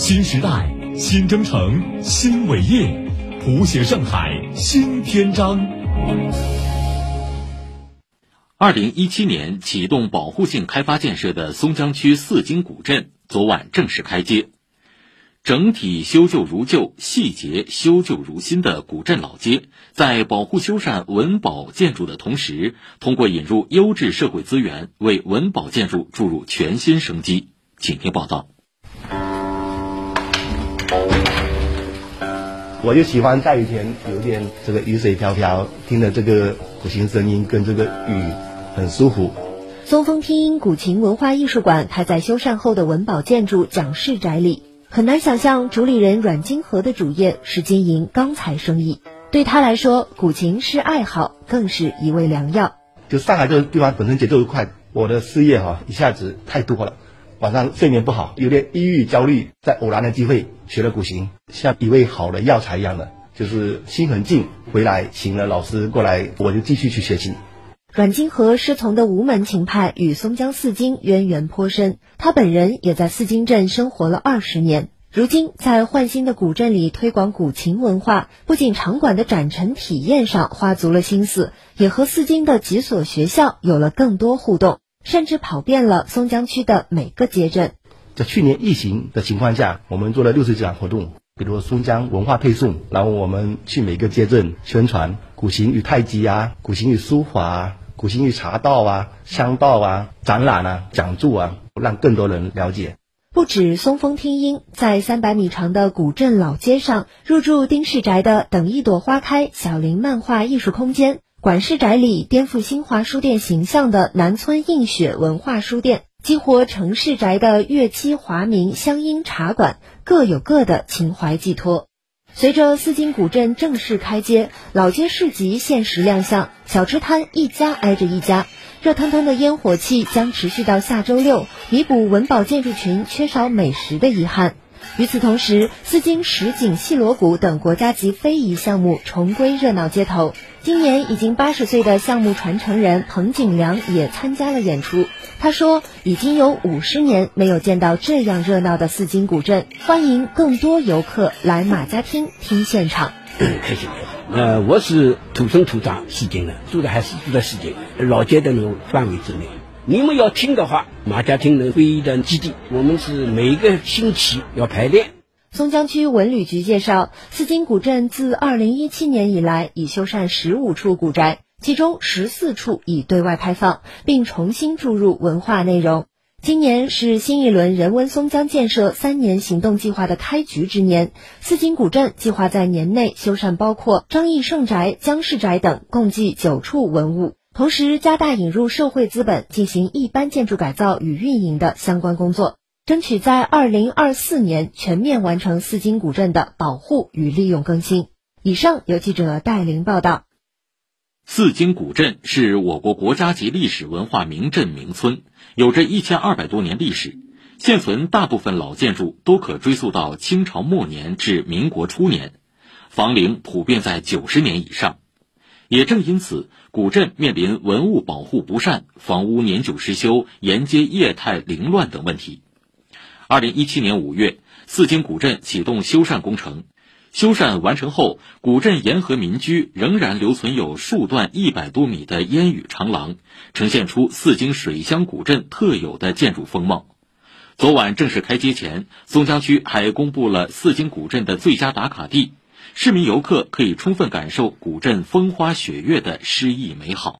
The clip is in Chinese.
新时代，新征程，新伟业，谱写上海新篇章。二零一七年启动保护性开发建设的松江区四金古镇昨晚正式开街。整体修旧如旧、细节修旧如新的古镇老街，在保护修缮文保建筑的同时，通过引入优质社会资源，为文保建筑注入全新生机。请听报道。我就喜欢下雨天有点这个雨水飘飘，听着这个古琴声音跟这个雨，很舒服。松风听音古琴文化艺术馆开在修缮后的文保建筑蒋氏宅里。很难想象，主理人阮金河的主业是经营钢材生意。对他来说，古琴是爱好，更是一味良药。就上海这个地方本身节奏快，我的事业哈一下子太多了，晚上睡眠不好，有点抑郁焦虑。在偶然的机会学了古琴，像一味好的药材一样的，就是心很静。回来请了老师过来，我就继续去学习。阮金和师从的吴门琴派与松江四金渊源颇深，他本人也在四金镇生活了二十年。如今在焕新的古镇里推广古琴文化，不仅场馆的展陈体验上花足了心思，也和四金的几所学校有了更多互动，甚至跑遍了松江区的每个街镇。在去年疫情的情况下，我们做了六十几场活动，比如松江文化配送，然后我们去每个街镇宣传古琴与太极啊，古琴与书法。啊，古琴与茶道啊、香道啊、展览啊、讲座啊，让更多人了解。不止松风听音，在三百米长的古镇老街上，入住丁氏宅的“等一朵花开”小林漫画艺术空间，管氏宅里颠覆新华书店形象的南村映雪文化书店，激活城市宅的乐妻华明乡音茶馆，各有各的情怀寄托。随着四金古镇正式开街，老街市集限时亮相，小吃摊一家挨着一家，热腾腾的烟火气将持续到下周六，弥补文保建筑群缺少美食的遗憾。与此同时，四金石井戏锣鼓等国家级非遗项目重归热闹街头。今年已经八十岁的项目传承人彭景良也参加了演出。他说：“已经有五十年没有见到这样热闹的四金古镇，欢迎更多游客来马家厅听现场。”开心。呃，我是土生土长四金的，住的还是住在四金老街的那种范围之内。你们要听的话，马家厅的会议的基地，我们是每个星期要排练。松江区文旅局介绍，四金古镇自二零一七年以来，已修缮十五处古宅，其中十四处已对外开放，并重新注入文化内容。今年是新一轮人文松江建设三年行动计划的开局之年，四金古镇计划在年内修缮包括张义盛宅、江氏宅等共计九处文物，同时加大引入社会资本进行一般建筑改造与运营的相关工作。争取在二零二四年全面完成四金古镇的保护与利用更新。以上由记者戴琳报道。四金古镇是我国国家级历史文化名镇名村，有着一千二百多年历史。现存大部分老建筑都可追溯到清朝末年至民国初年，房龄普遍在九十年以上。也正因此，古镇面临文物保护不善、房屋年久失修、沿街业态凌乱等问题。二零一七年五月，四金古镇启动修缮工程。修缮完成后，古镇沿河民居仍然留存有数段一百多米的烟雨长廊，呈现出四金水乡古镇特有的建筑风貌。昨晚正式开街前，松江区还公布了四金古镇的最佳打卡地，市民游客可以充分感受古镇风花雪月的诗意美好。